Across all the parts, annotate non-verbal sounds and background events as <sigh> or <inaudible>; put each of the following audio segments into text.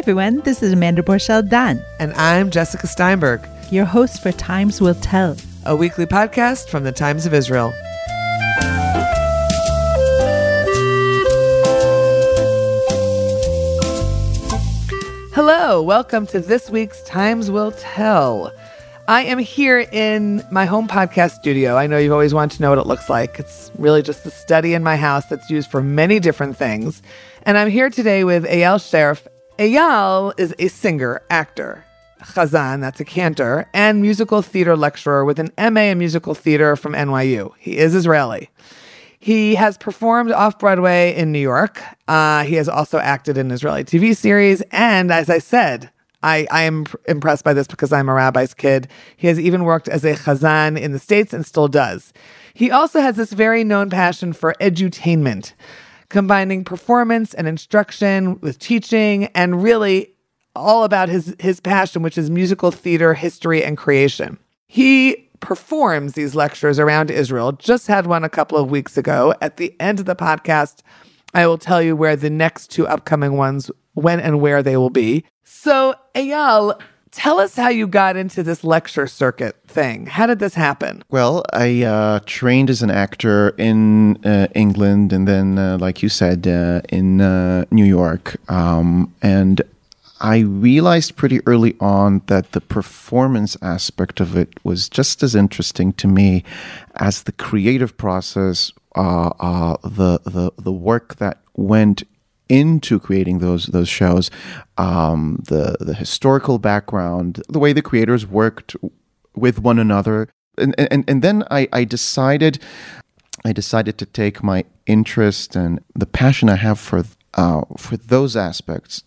everyone. This is Amanda Borschel Dan, And I'm Jessica Steinberg, your host for Times Will Tell. a weekly podcast from the Times of Israel. Hello, welcome to this week's Times Will Tell. I am here in my home podcast studio. I know you've always wanted to know what it looks like. It's really just a study in my house that's used for many different things. And I'm here today with Eyal Sherf. Eyal is a singer, actor, chazan, that's a cantor, and musical theater lecturer with an MA in musical theater from NYU. He is Israeli. He has performed off Broadway in New York. Uh, he has also acted in Israeli TV series. And as I said, I, I am pr- impressed by this because I'm a rabbi's kid. He has even worked as a chazan in the States and still does. He also has this very known passion for edutainment, combining performance and instruction with teaching and really all about his, his passion, which is musical theater, history, and creation. He performs these lectures around Israel. Just had one a couple of weeks ago. At the end of the podcast, I will tell you where the next two upcoming ones, when and where they will be. So, Eyal, tell us how you got into this lecture circuit thing. How did this happen? Well, I uh, trained as an actor in uh, England and then, uh, like you said, uh, in uh, New York. Um, and I realized pretty early on that the performance aspect of it was just as interesting to me as the creative process, uh, the, the, the work that went into creating those those shows, um, the the historical background, the way the creators worked with one another, and and and then I I decided I decided to take my interest and the passion I have for uh, for those aspects.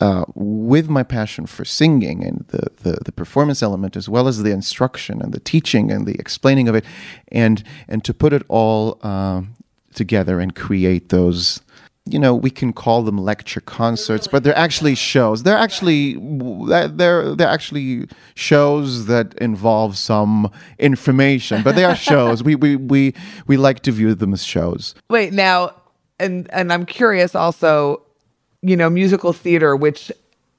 Uh, with my passion for singing and the, the, the performance element, as well as the instruction and the teaching and the explaining of it, and and to put it all um, together and create those you know we can call them lecture concerts but they're actually shows they're actually they're they're actually shows that involve some information but they are shows we we we we like to view them as shows Wait, now, and and I'm curious also, you know, musical theater, which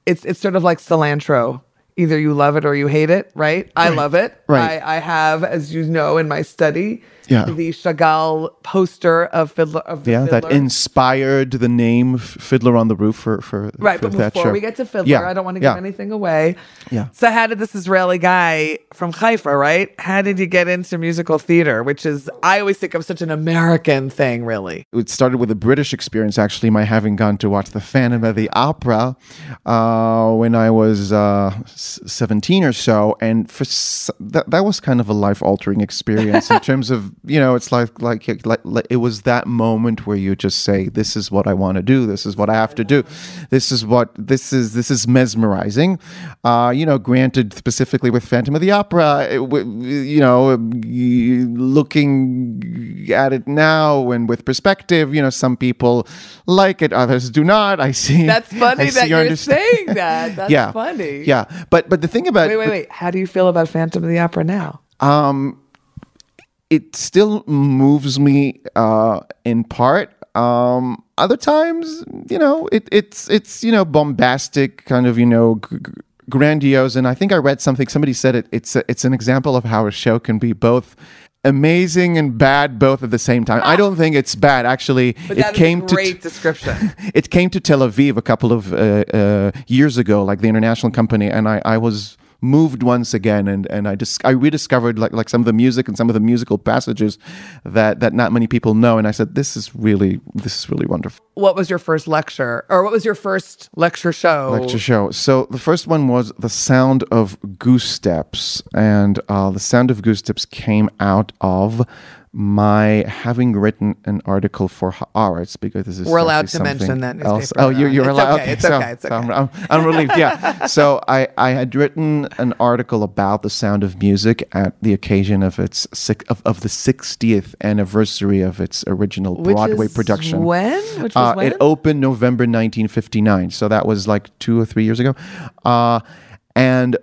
it's it's sort of like cilantro. Either you love it or you hate it, right? I love it. Right. I, I have, as you know, in my study, Yeah. the Chagall poster of Fiddler of the yeah that inspired the name fiddler on the roof for for Right, for but that before show. we get to Fiddler, Yeah, I don't want to yeah. give anything away. Yeah. So, how did this Israeli guy from Haifa, right? How did you get into musical theater? Which is, I always think of such an American thing, really. it started with a British experience, actually, my having gone to watch the Phantom of the Opera uh, when I was uh, 17 or so. And for s- that, that was kind of a life altering experience in <laughs> terms of, you know, it's like, like, like, like it was that moment where you just say, this is what I want to do. This is what I have to do. This is what, this is, this is mesmerizing. Uh, you know, granted, specifically with Phantom of the Opera, it, you know, looking at it now and with perspective, you know, some people like it, others do not. I see. That's funny I that you're understand- saying that. <laughs> That's yeah, funny. Yeah, but but the thing about Wait, wait, wait. How do you feel about Phantom of the Opera now? um, it still moves me uh, in part. Um, other times, you know, it, it's it's you know bombastic, kind of you know. G- g- grandiose and i think i read something somebody said it it's a, it's an example of how a show can be both amazing and bad both at the same time i don't think it's bad actually But it came to great description. <laughs> it came to Tel Aviv a couple of uh, uh, years ago, like the international company, and I, I was moved once again, and, and I just I rediscovered like like some of the music and some of the musical passages that that not many people know, and I said this is really this is really wonderful what was your first lecture, or what was your first lecture show? lecture show. So the first one was the sound of goose steps, and uh, the sound of goose steps came out of my having written an article for Haaretz because this is We're allowed to mention that else. Oh, you're, you're It's allowed. okay, it's <laughs> so- okay, it's so I'm, okay. I'm, I'm relieved. Yeah. <laughs> so I, I had written an article about the sound of music at the occasion of its of, of the 60th anniversary of its original Which Broadway production. When? Which was Uh, when? it opened November 1959, so that was like two or three years ago. Uh, and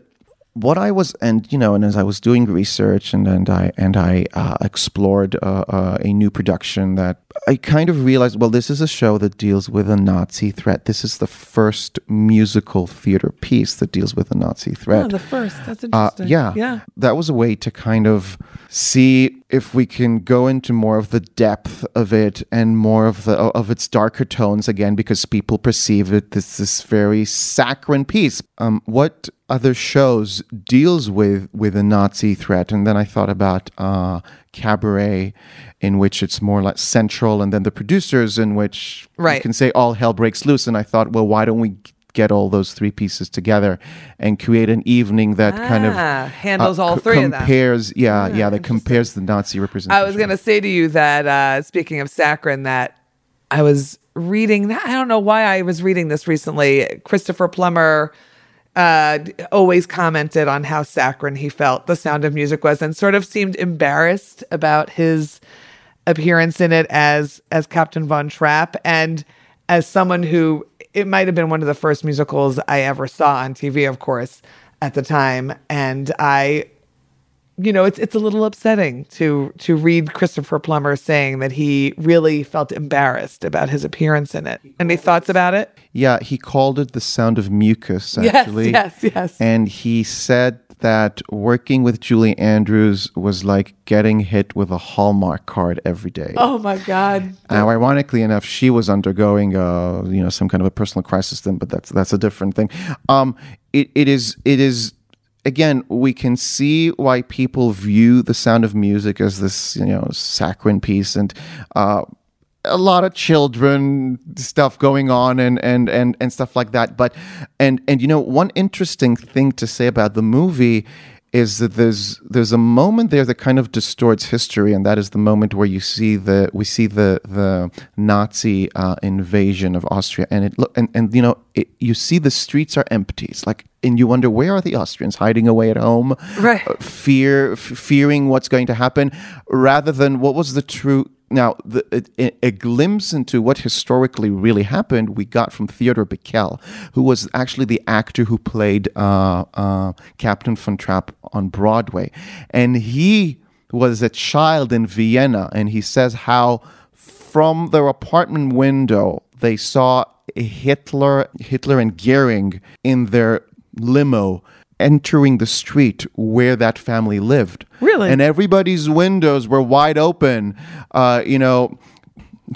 what I was, and you know, and as I was doing research, and and I and I uh, explored uh, uh, a new production that I kind of realized, well, this is a show that deals with a Nazi threat. This is the first musical theater piece that deals with a Nazi threat. Oh, the first. That's Uh, interesting. yeah, Yeah. That was a way to kind of see if we can go into more of the depth of it and more of the of its darker tones again, because people perceive it as this very saccharine piece. Um, what other shows deals with with a Nazi threat? And then I thought about uh, Cabaret, in which it's more like central, and then the producers, in which you can say all hell breaks loose. And I thought, well, why don't we get all those three pieces together and create an evening that kind of Ah, handles all co- three of them. compares yeah yeah that compares the nazi representation I was going to say to you that uh, speaking of saccharin, that I was reading. I don't know why I was reading this recently. Christopher Plummer uh, always commented on how saccharine he felt the Sound of Music was, and sort of seemed embarrassed about his appearance in it as as Captain Von Trapp, and as someone who it might have been one of the first musicals I ever saw on TV, of course, at the time, and I you know, it's it's a little upsetting to to read Christopher Plummer saying that he really felt embarrassed about his appearance in it. Any thoughts about it? yeah he called it the sound of mucus actually yes, yes. yes. and he said that working with julie andrews was like getting hit with a hallmark card every day Oh my God! Now, ironically enough, she was undergoing, uh, you know, some kind of a personal crisis then, but that's that's a different thing. Um, it, it is it is again we can see why people view the sound of music as this you know saccharine piece and. Uh, a lot of children stuff going on and, and and and stuff like that but and and you know one interesting thing to say about the movie is that there's there's a moment there that kind of distorts history, and that is the moment where you see the we see the the Nazi uh, invasion of Austria, and it look and, and you know it, you see the streets are empty. It's like and you wonder where are the Austrians hiding away at home, Right. uh, fear f- fearing what's going to happen, rather than what was the true. Now, the, a, a glimpse into what historically really happened, we got from Theodor Bikel, who was actually the actor who played uh, uh, Captain von Trapp on Broadway. And he was a child in Vienna, and he says how from their apartment window they saw Hitler, Hitler and Goering in their limo entering the street where that family lived. Really? And everybody's windows were wide open, uh, you know,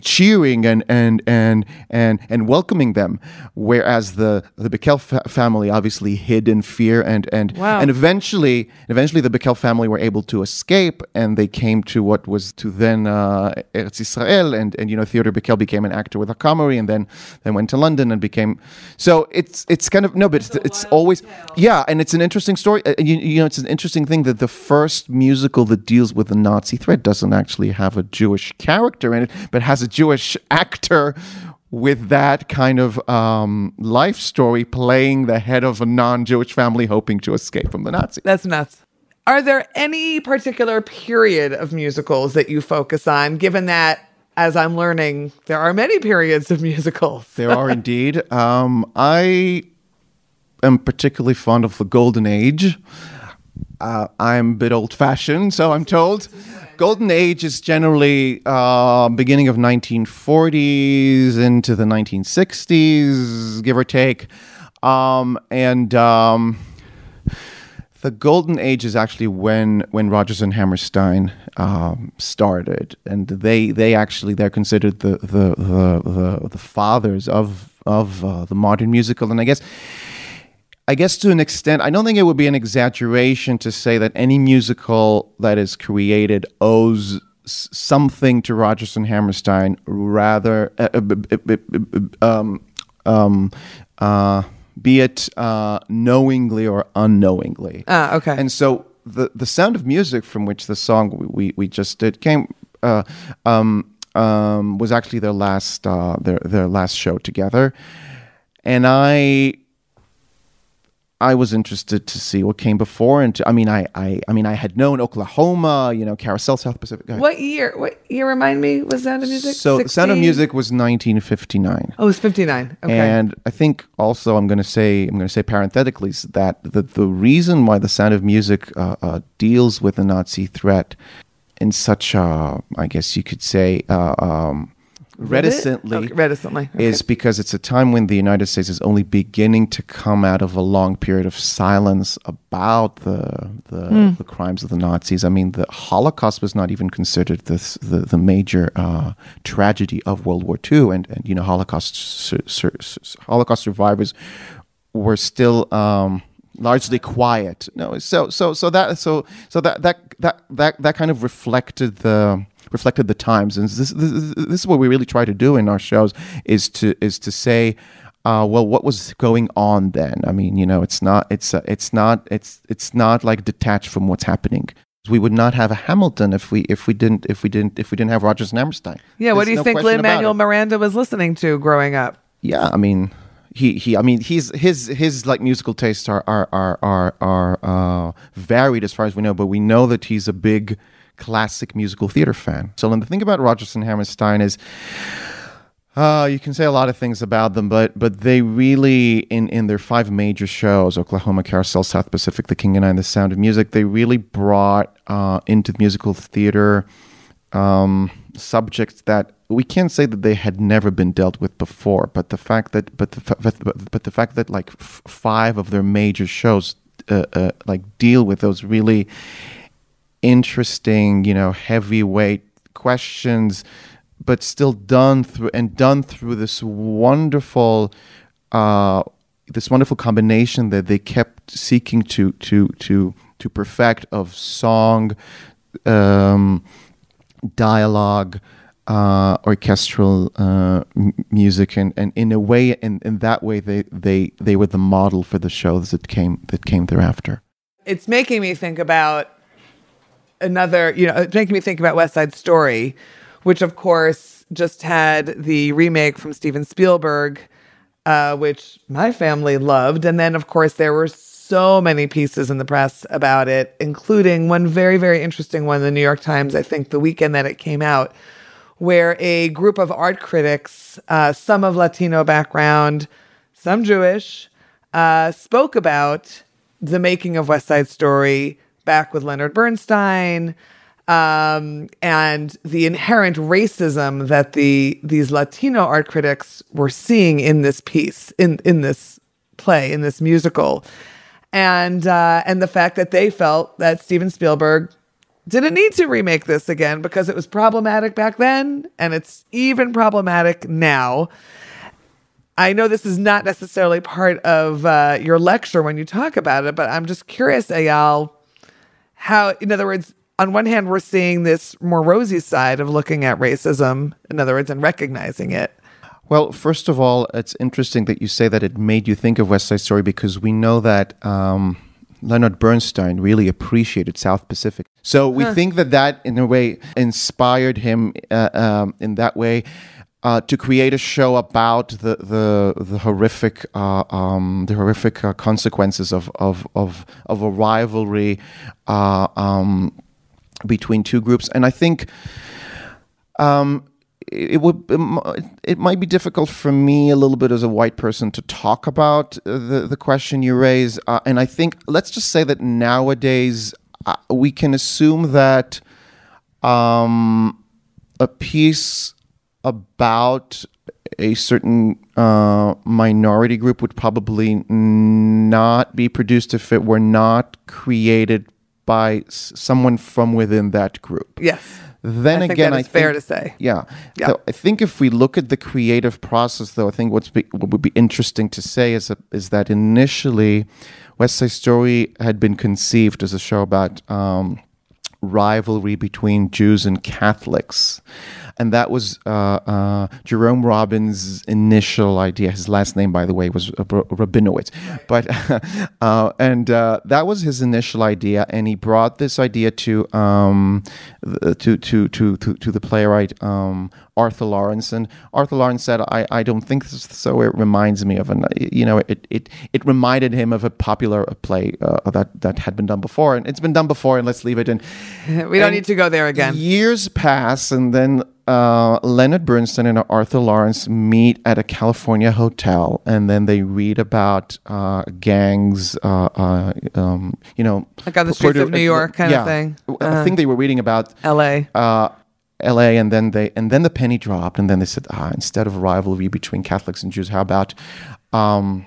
cheering and and and and and welcoming them. Whereas the the Bikel fa- family obviously hid in fear and and Wow. and eventually eventually the Bikel family were able to escape and they came to what was to then uh, Eretz Israel and and you know Theodore Bikel became an actor with HaCameri and then then went to London and became so it's it's kind of no but it's, it's always yeah and it's an interesting story Uh, you, you know it's an interesting thing that the first musical that deals with the Nazi threat doesn't actually have a Jewish character in it but has a Jewish actor with that kind of um, life story playing the head of a non-Jewish family hoping to escape from the Nazis. That's nuts. Are there any particular period of musicals that you focus on, given that, as I'm learning, there are many periods of musicals? There are indeed. Um, I am particularly fond of the Golden Age. Uh, I'm a bit old fashioned, so I'm told. Golden Age is generally uh, beginning of 1940s into the 1960s, give or take. Um, and um, the golden age is actually when when Rodgers and Hammerstein um, started, and they they actually they're considered the the the, the, the fathers of of uh, the modern musical, and I guess. I guess to an extent, I don't think it would be an exaggeration to say that any musical that is created owes something to Rodgers and Hammerstein, rather, uh, uh, um, um, uh, be it uh, knowingly or unknowingly. Ah, okay. And so the the sound of music from which the song we, we, we just did came uh, um, um, was actually their last uh, their their last show together, and I I was interested to see what came before, and to, I mean, I, I, I mean, I had known Oklahoma, you know, Carousel, South Pacific. What year? What year? Remind me. Was Sound of Music? So, Sound of Music was 1959. Oh, it was fifty nine. Okay. And I think also I'm going to say I'm going to say parenthetically that the the reason why the Sound of Music uh, uh, deals with the Nazi threat in such a I guess you could say uh, um, reticently Okay, reticently. Okay. is because it's a time when the United States is only beginning to come out of a long period of silence about the the, Hmm. the crimes of the Nazis. I mean, the Holocaust was not even considered this, the the major uh, tragedy of World War II, and and you know, Holocaust sur- sur- sur- Holocaust survivors were still. Um, largely quiet no so so so that so so that that that that, that kind of reflected the reflected the times and this, this this is what we really try to do in our shows is to is to say uh, well what was going on then i mean you know it's not it's uh, it's not it's it's not like detached from what's happening we would not have a Hamilton if we if we didn't if we didn't if we didn't have Rodgers and Hammerstein. yeah. What do you no think Lin Manuel. Miranda was listening to growing up? Yeah, I mean, he he. I mean, he's his his like musical tastes are are are are, are uh, varied as far as we know, but we know that he's a big classic musical theater fan. So, the thing about Rodgers and Hammerstein is. Uh, you can say a lot of things about them, but but they really in in their five major shows, Oklahoma Carousel, South Pacific, The King and I, and The Sound of Music, they really brought uh, into musical theater um, subjects that we can't say that they had never been dealt with before, but the fact that but the but the fact that like f- five of their major shows uh, uh, like deal with those really interesting, you know, heavyweight questions, but still done through and done through this wonderful, uh, this wonderful combination that they kept seeking to to to to perfect of song, um, dialogue. Uh, orchestral uh, m- music and, and in a way in, in that way they, they, they were the model for the shows that came that came thereafter. It's making me think about another. You know, making me think about West Side Story, which of course just had the remake from Steven Spielberg, uh, which my family loved, and then of course there were so many pieces in the press about it, including one very very interesting one in the New York Times. I think the weekend that it came out where a group of art critics, uh, some of Latino background, some Jewish, uh, spoke about the making of West Side Story back with Leonard Bernstein um, and the inherent racism that the these Latino art critics were seeing in this piece, in in this play, in this musical, and uh, and the fact that they felt that Steven Spielberg didn't need to remake this again because it was problematic back then and it's even problematic now. I know this is not necessarily part of uh, your lecture when you talk about it, but I'm just curious, Eyal, how, in other words, on one hand, we're seeing this more rosy side of looking at racism, in other words, and recognizing it. Well, first of all, it's interesting that you say that it made you think of West Side Story because we know that um, Leonard Bernstein really appreciated South Pacific. So we think that that, in a way, inspired him uh, um, in that way. Uh, to create a show about the the, the horrific uh, um, the horrific uh, consequences of, of of of a rivalry uh, um, between two groups, and I think um, it, would it might be difficult for me a little bit as a white person to talk about uh, the the question you raise, uh, and I think let's just say that nowadays uh, we can assume that um, a piece about a certain uh, minority group would probably not be produced if it were not created by s- someone from within that group. Yes. Then I think again, I is fair think- to say. Yeah. Yeah. So I think if we look at the creative process, though, I think what's be, what would be interesting to say is that, is that initially, West Side Story had been conceived as a show about um, rivalry between Jews and Catholics. And that was uh, uh, Jerome Robbins' initial idea. His last name, by the way, was Rabinowitz, but <laughs> uh, and uh, that was his initial idea, and he brought this idea to um, to, to to to to the playwright um, Arthur Laurents, and Arthur Laurents said, "I, I don't think so. It reminds me of an you know it it it reminded him of a popular play uh, that that had been done before, and it's been done before, and let's leave it." And <laughs> we don't need to go there again. Years pass, and then uh, Leonard Bernstein and Arthur Laurents meet at a California hotel, and then they read about uh, gangs, uh, uh um, you know, like on the streets of New York, kind yeah, of thing. I uh-huh. think they were reading about L.A. L.A. and then they and then the penny dropped, and then they said, ah, instead of rivalry between Catholics and Jews, how about um,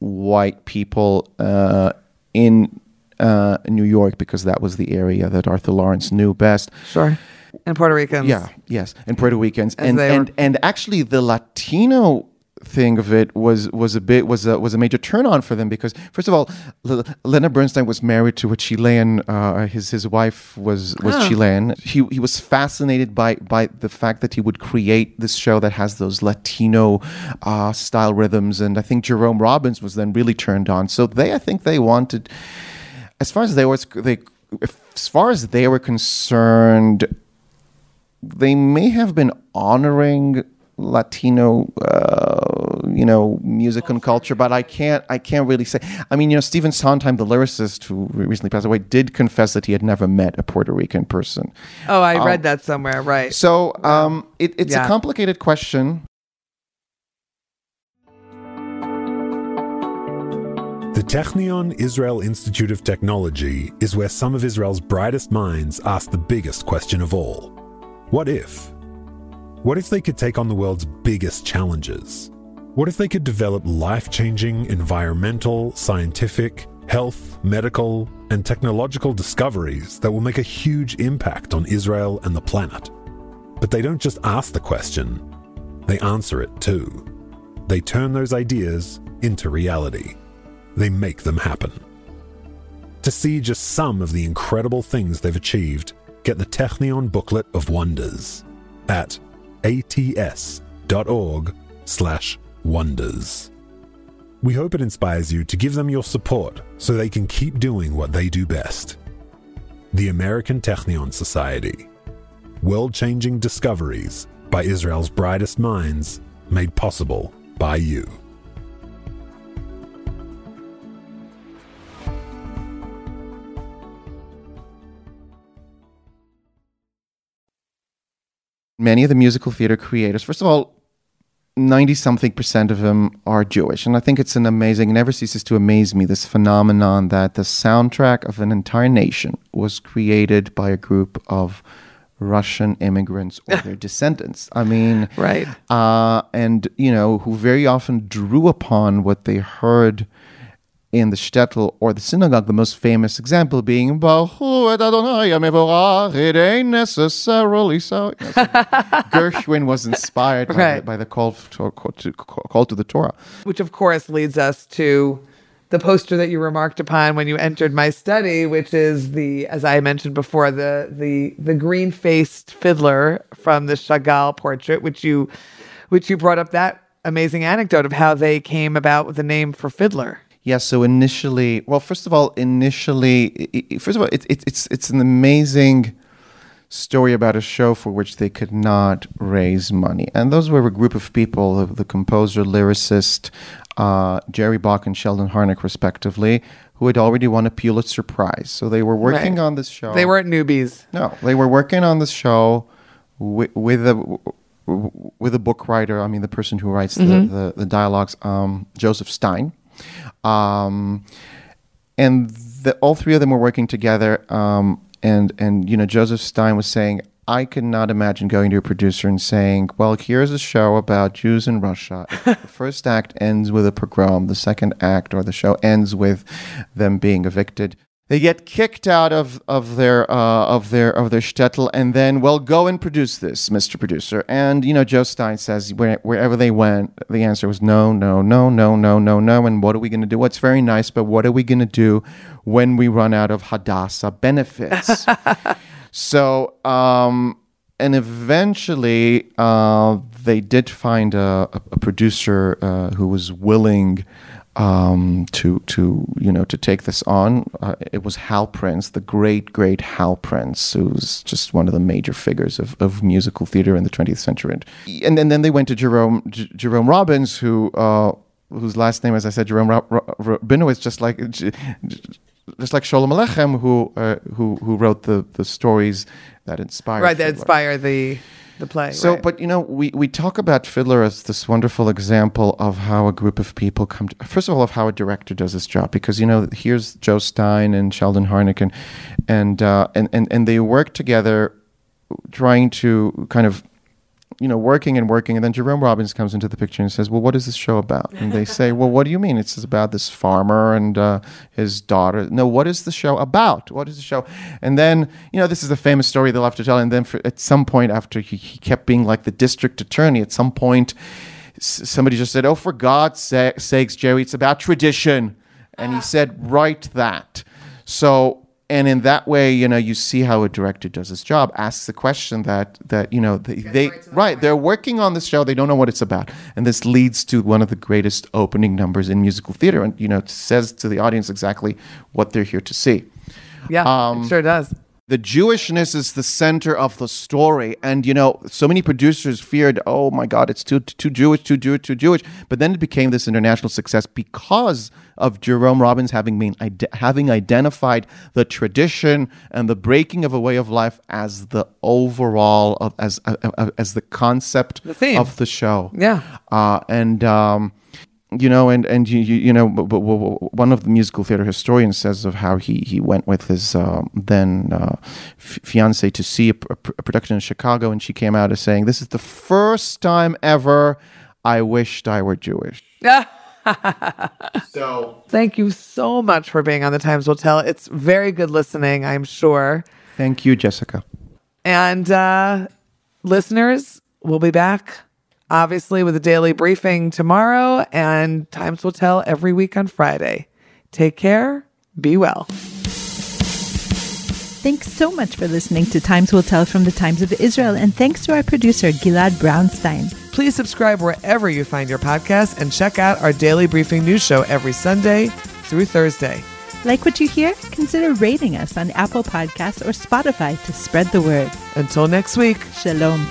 white people uh, in uh, New York because that was the area that Arthur Laurents knew best. Sure. And Puerto Ricans. Yeah. Yes. And Puerto Ricans, and and and actually the Latino thing of it was was a bit was a was a major turn on for them because first of all, L- Leonard Bernstein was married to a Chilean. Uh, his his wife was was oh. Chilean. He he was fascinated by by the fact that he would create this show that has those Latino uh, style rhythms, and I think Jerome Robbins was then really turned on. So they I think they wanted, as far as they was they as far as they were concerned. They may have been honoring Latino, uh, you know, music and culture, but I can't, I can't really say. I mean, you know, Stephen Sondheim, the lyricist who recently passed away, did confess that he had never met a Puerto Rican person. Oh, I um, read that somewhere, right? So, um, it, it's yeah. a complicated question. The Technion Israel Institute of Technology is where some of Israel's brightest minds ask the biggest question of all: What if? What if they could take on the world's biggest challenges? What if they could develop life changing environmental, scientific, health, medical, and technological discoveries that will make a huge impact on Israel and the planet? But they don't just ask the question, they answer it too. They turn those ideas into reality. They make them happen. To see just some of the incredible things they've achieved, get the Technion Booklet of Wonders at ats.org slash wonders. We hope it inspires you to give them your support so they can keep doing what they do best. The American Technion Society. World changing discoveries by Israel's brightest minds, made possible by you. Many of the musical theater creators, first of all, 90 something percent of them are Jewish. And I think it's an amazing, never ceases to amaze me, this phenomenon that the soundtrack of an entire nation was created by a group of Russian immigrants or their <laughs> descendants. I mean, right. Uh, and, you know, who very often drew upon what they heard in the shtetl or the synagogue, the most famous example being it ain't necessarily so. <laughs> Gershwin was inspired by, right. the, by the call to, call to, call to the Torah. Which, of course, leads us to the poster that you remarked upon when you entered my study, which is the, as I mentioned before, the the the green faced fiddler from the Chagall portrait, which you which you brought up that amazing anecdote of how they came about with the name for fiddler. Yeah. So initially, well, first of all, initially, first of all, it, it, it's it's an amazing story about a show for which they could not raise money, and those were a group of people: the, composer, lyricist, uh, Jerry Bock and Sheldon Harnick, respectively, who had already won a Pulitzer Prize. So they were working right. on this show. They weren't newbies. No, they were working on this show with, with a with a book writer. I mean, the person who writes mm-hmm. the, the, the dialogues, um, Joseph Stein. Um, and the, all three of them were working together. Um, and, and, you know, Joseph Stein was saying, I could not imagine going to a producer and saying, well, here's a show about Jews in Russia. <laughs> the first act ends with a pogrom. The second act or the show ends with them being evicted they get kicked out of, of their uh, of their of their shtetl, and then well, go and produce this, Mr. Producer. And you know, Joe Stein says where, wherever they went, the answer was no, no, no, no, no, no, no. And what are we going to do? What's very nice, but what are we going to do when we run out of Hadassah benefits? <laughs> so um, and eventually uh, they did find a, a, a producer uh, who was willing um, to to you know to take this on. Uh, it was Hal Prince, the great great Hal Prince, who's just one of the major figures of, of musical theater in the 20th century. And, and then they went to Jerome J- Jerome Robbins, who uh, whose last name, as I said, Jerome Ra- Ra- Rabinowitz, just like just like Sholem Aleichem, who uh, who who wrote the the stories that inspired Right, that inspire the play. So, right. but you know, we, we talk about Fiddler as this wonderful example of how a group of people come. To, first of all, of how a director does his job, because you know, here's Joe Stein and Sheldon Harnick, and and uh, and, and and they work together, trying to kind of. You know, working and working, and then Jerome Robbins comes into the picture and says, "Well, what is this show about?" And they say, "Well, what do you mean? It's about this farmer and uh, his daughter." No, what is the show about? What is the show? And then, you know, this is a famous story they'll have to tell. And then, for, at some point, after he, he kept being like the district attorney, at some point, s- somebody just said, "Oh, for God's sa- sakes, Jerry, it's about tradition," and he said, "Write that." So and in that way, you know, you see how a director does his job. Asks the question that that you know they, they right they're working on this show. They don't know what it's about, and this leads to one of the greatest opening numbers in musical theater, and you know, says to the audience exactly what they're here to see. yeah, um, it sure does. The Jewishness is the center of the story, and you know, so many producers feared, oh my God, it's too too Jewish, too Jewish, too Jewish. But then it became this international success because of Jerome Robbins having been having identified the tradition and the breaking of a way of life as the overall of as uh, uh, as the concept The of the show. Yeah. uh, and. Um, you know, and and you you, you know, b- b- one of the musical theater historians says of how he he went with his um, then uh, f- fiance to see a, a pr- a production in Chicago, and she came out as saying, "This is the first time ever I wished I were Jewish." <laughs> so Thank you so much for being on the Times Will Tell. It's very good listening, I'm sure. thank you, Jessica. And uh, listeners, we'll be back obviously with a daily briefing tomorrow, and Times Will Tell every week on Friday. Take care. Be well. Thanks so much for listening to Times Will Tell from the Times of Israel, and thanks to our producer, Gilad Brownstein. Please subscribe wherever you find your podcast and check out our daily briefing news show every Sunday through Thursday. Like what you hear? Consider rating us on Apple Podcasts or Spotify to spread the word. Until next week. Shalom.